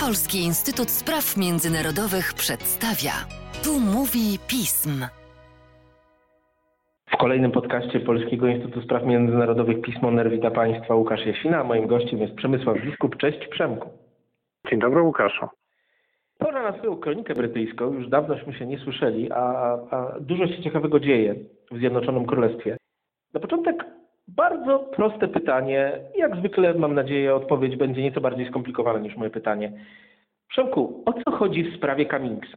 Polski Instytut Spraw Międzynarodowych przedstawia. Tu mówi pism. W kolejnym podcaście Polskiego Instytutu Spraw Międzynarodowych Pismo Nerwita Państwa Łukasz Jasina, a moim gościem jest Przemysław Biskup. Cześć Przemku. Dzień dobry Łukaszu. Pora na swoją kronikę brytyjską. Już dawnośmy się nie słyszeli, a, a dużo się ciekawego dzieje w Zjednoczonym Królestwie. Na początek bardzo proste pytanie. Jak zwykle, mam nadzieję, odpowiedź będzie nieco bardziej skomplikowana niż moje pytanie. Przemku, o co chodzi w sprawie Cummingsa?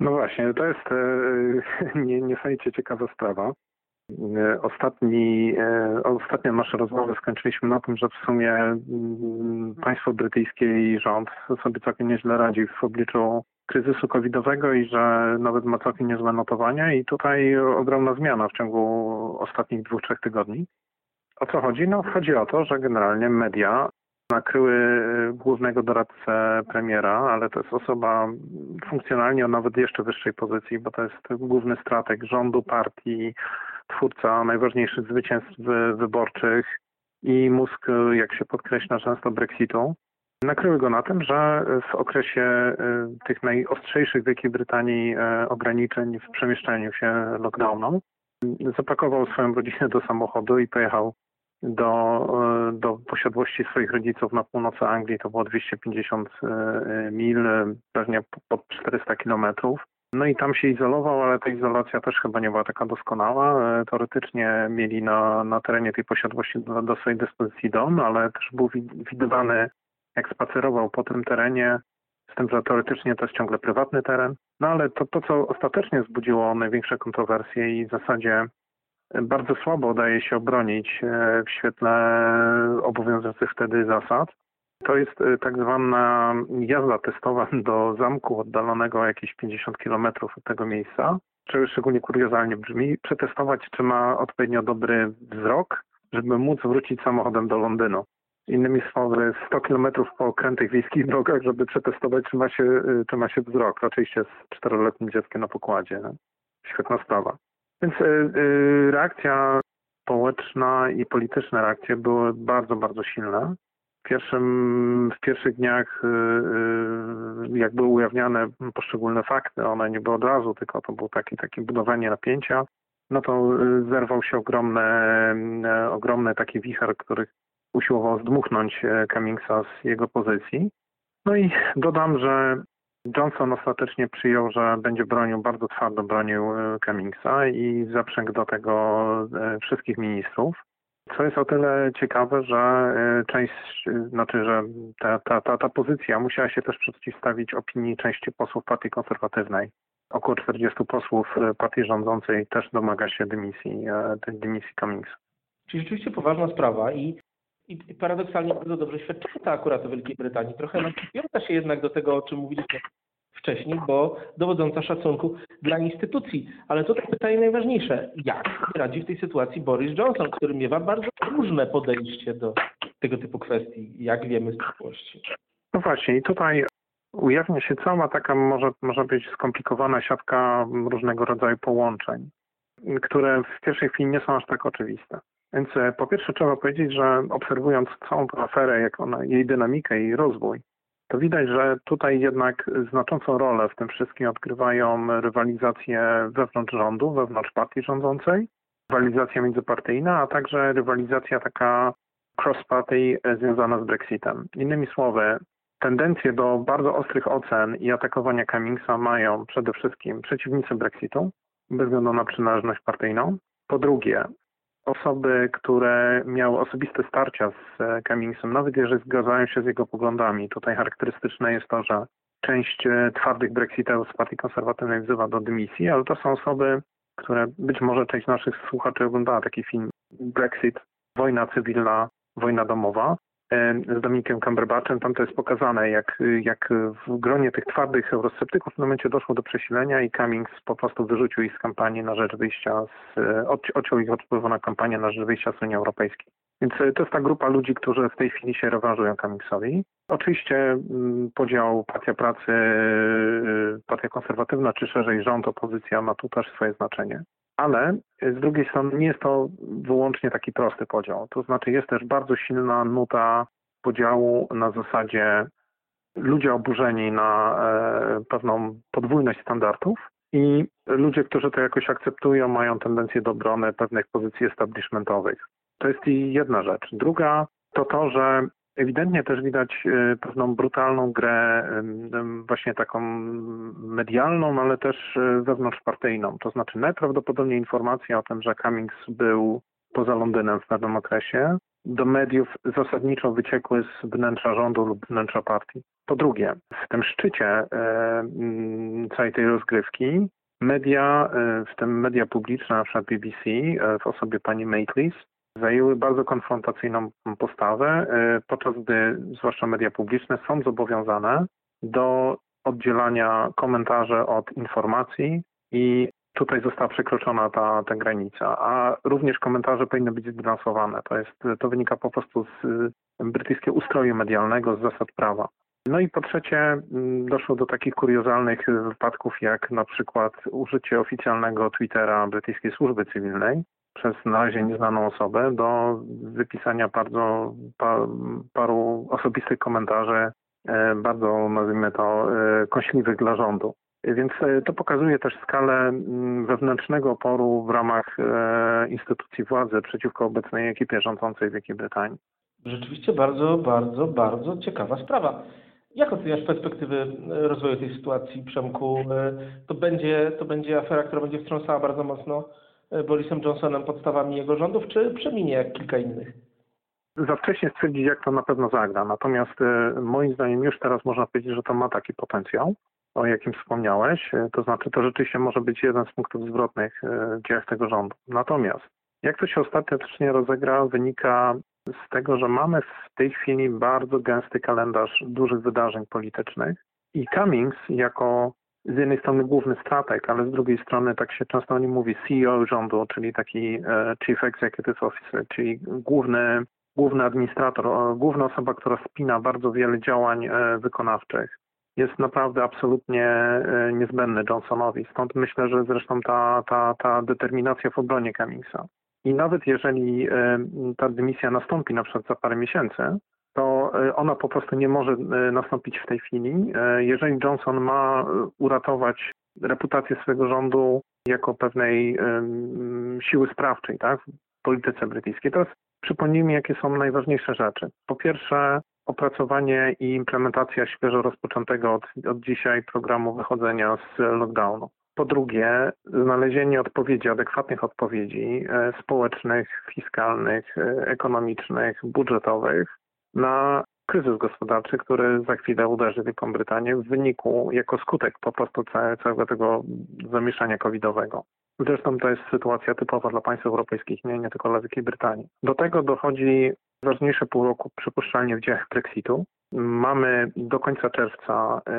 No właśnie, to jest e, nie, niesamowicie ciekawa sprawa. E, ostatni, e, ostatnie nasze rozmowy skończyliśmy na tym, że w sumie mm, państwo brytyjskie i rząd sobie całkiem nieźle radzi w obliczu kryzysu covidowego i że nawet ma całkiem niezłe notowania i tutaj ogromna zmiana w ciągu ostatnich dwóch, trzech tygodni. O co chodzi? No chodzi o to, że generalnie media nakryły głównego doradcę premiera, ale to jest osoba funkcjonalnie o nawet jeszcze wyższej pozycji, bo to jest główny strateg rządu, partii, twórca najważniejszych zwycięstw wyborczych i mózg, jak się podkreśla często, Brexitu. Nakryły go na tym, że w okresie y, tych najostrzejszych w Wielkiej Brytanii y, ograniczeń w przemieszczaniu się lockdownu zapakował swoją rodzinę do samochodu i pojechał do, do posiadłości swoich rodziców na północy Anglii. To było 250 mil, pewnie pod 400 kilometrów. No i tam się izolował, ale ta izolacja też chyba nie była taka doskonała. Teoretycznie mieli na, na terenie tej posiadłości do, do swojej dyspozycji dom, ale też był widywany jak spacerował po tym terenie, z tym, że teoretycznie to jest ciągle prywatny teren. No ale to, to co ostatecznie wzbudziło największe kontrowersje i w zasadzie bardzo słabo udaje się obronić e, w świetle obowiązujących wtedy zasad, to jest e, tak zwana jazda testowa do zamku oddalonego jakieś 50 km od tego miejsca, co szczególnie kuriozalnie brzmi, przetestować, czy ma odpowiednio dobry wzrok, żeby móc wrócić samochodem do Londynu. Innymi słowy, 100 km po okrętych wiejskich drogach, żeby przetestować, czy ma się, y, czy ma się wzrok. Oczywiście z czteroletnim dzieckiem na pokładzie. Świetna sprawa. Więc y, y, reakcja społeczna i polityczne reakcje były bardzo, bardzo silne. W, pierwszym, w pierwszych dniach, jak były ujawniane poszczególne fakty, one nie były od razu, tylko to było takie, takie budowanie napięcia, no to zerwał się ogromne, ogromny taki wicher, których usiłował zdmuchnąć e, Cummingsa z jego pozycji. No i dodam, że Johnson ostatecznie przyjął, że będzie bronił, bardzo twardo bronił e, Cummingsa i zaprzęgł do tego e, wszystkich ministrów. Co jest o tyle ciekawe, że część, znaczy, że ta, ta, ta, ta pozycja musiała się też przeciwstawić opinii części posłów partii konserwatywnej. Około 40 posłów partii rządzącej też domaga się dymisji, dymisji Cummingsa. Czyli rzeczywiście poważna sprawa i i, paradoksalnie bardzo dobrze świadczy ta akurat o Wielkiej Brytanii. Trochę nawiąza się jednak do tego, o czym mówiliśmy wcześniej, bo dowodząca szacunku dla instytucji. Ale tutaj pytanie najważniejsze. Jak radzi w tej sytuacji Boris Johnson, który miewa bardzo różne podejście do tego typu kwestii, jak wiemy z przeszłości? No właśnie i tutaj ujawnia się cała taka, może, może być skomplikowana siatka różnego rodzaju połączeń, które w pierwszej chwili nie są aż tak oczywiste. Więc e, po pierwsze trzeba powiedzieć, że obserwując całą tę aferę, jak ona, jej dynamikę i rozwój, to widać, że tutaj jednak znaczącą rolę w tym wszystkim odgrywają rywalizacje wewnątrz rządu, wewnątrz partii rządzącej, rywalizacja międzypartyjna, a także rywalizacja taka cross-party e, związana z Brexitem. Innymi słowy, tendencje do bardzo ostrych ocen i atakowania Cummingsa mają przede wszystkim przeciwnicy Brexitu, bez względu na przynależność partyjną. Po drugie, osoby, które miały osobiste starcia z e, Cummingsem, nawet jeżeli zgadzają się z jego poglądami. Tutaj charakterystyczne jest to, że część e, twardych brexiterów z partii konserwatywnej wzywa do dymisji, ale to są osoby, które być może część naszych słuchaczy oglądała taki film Brexit, wojna cywilna, wojna domowa z Dominikiem Cumberbatchem. Tam to jest pokazane, jak, jak w gronie tych twardych eurosceptyków w momencie doszło do przesilenia i Cummings po prostu wyrzucił ich z kampanii na rzecz wyjścia, z, odciął ich od wpływu na kampanię na rzecz wyjścia z Unii Europejskiej. Więc e, to jest ta grupa ludzi, którzy w tej chwili się rewanżują Cummingsowi. Oczywiście mm, podział Partia Pracy, e, Partia Konserwatywna, czy szerzej rząd, opozycja ma tu też swoje znaczenie. Ale z drugiej strony nie jest to wyłącznie taki prosty podział. To znaczy jest też bardzo silna nuta podziału na zasadzie ludzie oburzeni na e, pewną podwójność standardów i ludzie, którzy to jakoś akceptują, mają tendencję do obrony pewnych pozycji establishmentowych. To jest jedna rzecz. Druga to to, że ewidentnie też widać e, pewną brutalną grę, właśnie taką medialną, ale też e, wewnątrzpartyjną. To znaczy najprawdopodobniej informacja o tym, że Cummings był poza Londynem w pewnym okresie, do mediów zasadniczo wyciekły z wnętrza rządu lub wnętrza partii. Po drugie, w tym szczycie e, całej tej rozgrywki media, w tym media publiczne, na przykład BBC w osobie pani Maitlis, zajęły bardzo konfrontacyjną postawę, e, podczas gdy zwłaszcza media publiczne są zobowiązane do oddzielania komentarzy od informacji i tutaj została przekroczona ta, ta granica, a również komentarze powinny być zbilansowane. To, jest, to wynika po prostu z brytyjskiego ustroju medialnego, z zasad prawa. No i po trzecie doszło do takich kuriozalnych wypadków jak na przykład użycie oficjalnego Twittera brytyjskiej służby cywilnej, przez na razie nieznaną osobę do wypisania bardzo pa, paru osobistych komentarzy, e, bardzo nazwijmy to e, kąśliwych dla rządu. Więc e, to pokazuje też skalę mm, wewnętrznego oporu w ramach instytucji władzy przeciwko obecnej ekipie rządzącej Wielkiej Brytanii. Rzeczywiście bardzo, bardzo, bardzo ciekawa sprawa. Jak oceniasz perspektywy rozwoju tej sytuacji, Przemku? To będzie, to będzie afera, która będzie wstrząsała bardzo mocno Borisem Johnsonem podstawami jego rządów, czy przeminie jak kilka innych? Za wcześnie stwierdzić, jak to na pewno zagra. Natomiast e, moim zdaniem już teraz można powiedzieć, że to ma taki potencjał, o jakim wspomniałeś. E, to znaczy, to rzeczywiście może być jeden z punktów zwrotnych w dziejach tego rządu. Natomiast jak to się ostatecznie rozegra, wynika z tego, że mamy w tej chwili bardzo gęsty kalendarz dużych wydarzeń politycznych i Cummings jako z jednej strony główny strateg, ale z drugiej strony tak się często o nim mówi CEO rządu, czyli taki e, Chief Executive Officer, czyli główny, główny administrator, główna osoba, która spina bardzo wiele działań e, wykonawczych. Jest naprawdę absolutnie e, niezbędny Johnsonowi. Stąd myślę, że zresztą ta, ta, ta determinacja w obronie Cummingsa. I nawet jeżeli ta dymisja nastąpi na przykład za parę miesięcy, to e, ona po prostu nie może e, nastąpić w tej chwili. E, jeżeli Johnson ma uratować reputację swojego rządu jako pewnej siły sprawczej tak, w polityce brytyjskiej, jest, przypomnijmy, jakie są najważniejsze rzeczy. Po pierwsze, opracowanie i implementacja świeżo rozpoczętego od, od dzisiaj programu wychodzenia z lockdownu. Po drugie, znalezienie odpowiedzi, adekwatnych odpowiedzi społecznych, fiskalnych, ekonomicznych, budżetowych na kryzys gospodarczy, który za chwilę uderzy Wielką Brytanię w wyniku, jako skutek po prostu całego tego zamieszania covidowego. Zresztą to jest sytuacja typowa dla państw europejskich, nie, nie tylko dla Wielkiej Brytanii. Do tego dochodzi ważniejsze pół roku przypuszczalnie w dziejach Brexitu. Mamy do końca czerwca y,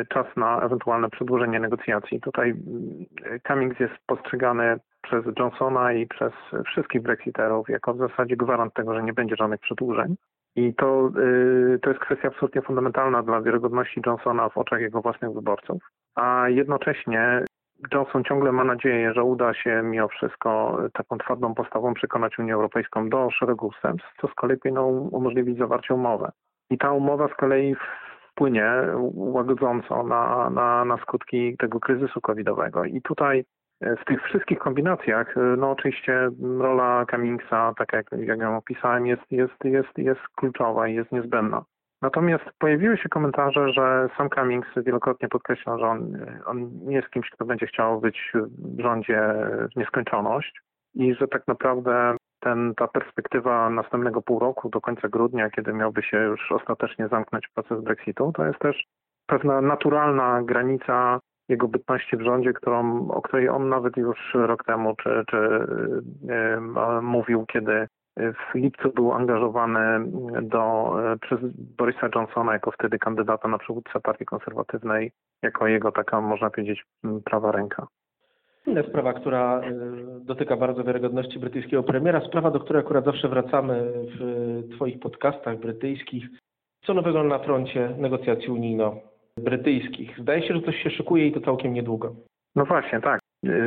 y, czas na ewentualne przedłużenie negocjacji. Tutaj y, Cummings jest postrzegany przez Johnsona i przez wszystkich Brexiterów jako w zasadzie gwarant tego, że nie będzie żadnych przedłużeń. I to, y, to jest kwestia absolutnie fundamentalna dla wiarygodności Johnsona w oczach jego własnych wyborców. A jednocześnie Johnson ciągle ma nadzieję, że uda się mimo wszystko taką twardą postawą przekonać Unię Europejską do szeregu ustępstw, co z kolei powinno umożliwić zawarcie umowy. I ta umowa z kolei wpłynie łagodząco na, na, na skutki tego kryzysu covidowego. I tutaj w tych wszystkich kombinacjach, no oczywiście rola Cummingsa, tak jak, jak ją opisałem, jest, jest, jest, jest kluczowa i jest niezbędna. Natomiast pojawiły się komentarze, że sam Cummings wielokrotnie podkreślał, że on, on nie jest kimś, kto będzie chciał być w rządzie w nieskończoność i że tak naprawdę ten, ta perspektywa następnego pół roku do końca grudnia, kiedy miałby się już ostatecznie zamknąć proces Brexitu, to jest też pewna naturalna granica jego bytności w rządzie, którą, o której on nawet już rok temu czy, czy e, mówił, kiedy w lipcu był angażowany do, e, przez Borisa Johnsona jako wtedy kandydata na przywódcę Partii Konserwatywnej, jako jego taka, można powiedzieć, prawa ręka. Inna sprawa, która e, dotyka bardzo wiarygodności brytyjskiego premiera, sprawa, do której akurat zawsze wracamy w Twoich podcastach brytyjskich. Co nowego na froncie negocjacji unijno brytyjskich. Zdaje się, że coś się szykuje i to całkiem niedługo. No właśnie, tak.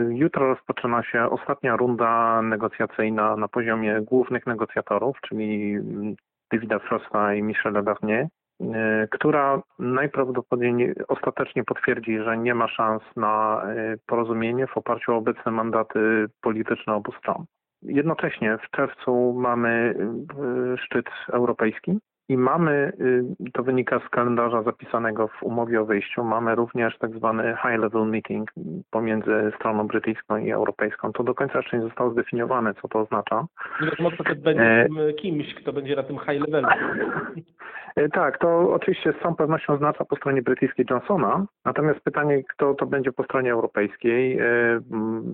Jutro rozpoczyna się ostatnia runda negocjacyjna na poziomie głównych negocjatorów, czyli Davida Frosta i Michela Barnier. e, która najprawdopodobniej ostatecznie potwierdzi, że nie ma szans na e, porozumienie w oparciu o obecne mandaty polityczne obu stron. Jednocześnie w czerwcu mamy szczyt europejski i mamy, y, to wynika z kalendarza zapisanego w umowie o wyjściu, mamy również tak zwany high level meeting pomiędzy stroną brytyjską i europejską. To do końca jeszcze nie zostało zdefiniowane, co to oznacza. Wiadomo, kto to będzie E. kimś, kto będzie na tym high levelu. E, Tak, to oczywiście z całą pewnością oznacza po stronie brytyjskiej Johnsona, natomiast pytanie, kto to będzie po stronie europejskiej, e,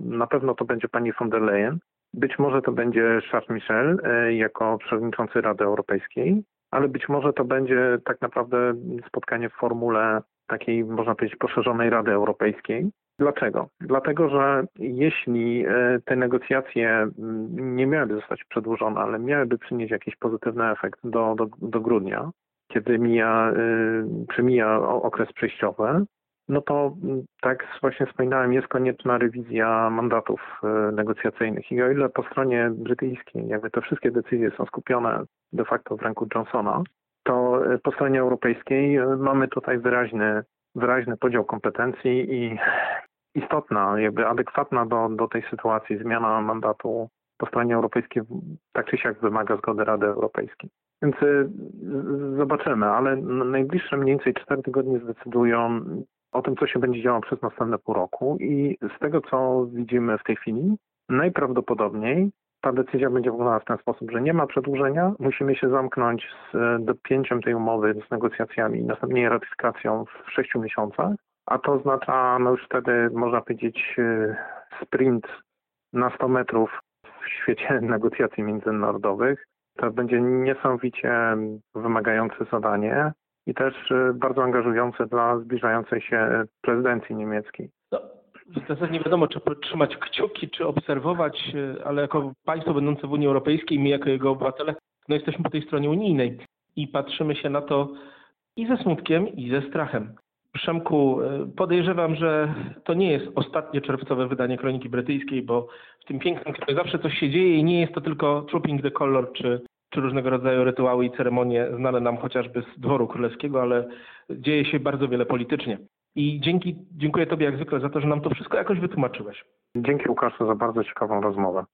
na pewno to będzie pani von der Leyen, być może to będzie Charles Michel jako przewodniczący Rady Europejskiej, ale być może to będzie tak naprawdę spotkanie w formule takiej, można powiedzieć, poszerzonej Rady Europejskiej. Dlaczego? Dlatego, że jeśli e, te negocjacje mm, nie miałyby zostać przedłużone, ale miałyby przynieść jakiś pozytywny efekt do, do, do grudnia, kiedy mija, y, przemija okres przejściowy, no to mm, tak właśnie wspominałem, jest konieczna rewizja mandatów y, negocjacyjnych. I o ile po stronie brytyjskiej jakby te wszystkie decyzje są skupione de facto w ręku Johnsona, to y, po stronie europejskiej y, mamy tutaj wyraźny, wyraźny podział kompetencji i istotna, jakby adekwatna do, do tej sytuacji zmiana mandatu po stronie europejskiej tak czy siak wymaga zgody Rady Europejskiej. Więc zobaczymy, ale najbliższe mniej więcej cztery tygodnie zdecydują o tym, co się będzie działo przez następne pół roku. I z tego, co widzimy w tej chwili, najprawdopodobniej ta decyzja będzie wyglądała w ten sposób, że nie ma przedłużenia, musimy się zamknąć z e, dopięciem tej umowy z negocjacjami następnie jej ratyfikacją w sześciu miesiącach, a to oznacza no już wtedy, można powiedzieć, e, sprint na 100 metrów w świecie negocjacji międzynarodowych. To będzie niesamowicie wymagające zadanie i też e, bardzo angażujące dla zbliżającej się prezydencji niemieckiej. No, w zasadzie nie wiadomo, czy trzymać kciuki, czy obserwować, e, ale jako państwo będące w Unii Europejskiej, my jako jego obywatele, no jesteśmy po tej stronie unijnej i patrzymy się na to i ze smutkiem, i ze strachem. Przemku, e, podejrzewam, że to nie jest ostatnie czerwcowe wydanie Kroniki Brytyjskiej, bo w tym pięknym kraju zawsze coś się dzieje i nie jest to tylko Trooping the Color czy, czy różnego rodzaju rytuały i ceremonie znane nam chociażby z dworu królewskiego, ale dzieje się bardzo wiele politycznie. I dzięki, dziękuję Tobie jak zwykle za to, że nam to wszystko jakoś wytłumaczyłeś. Dzięki Łukaszu za bardzo ciekawą rozmowę.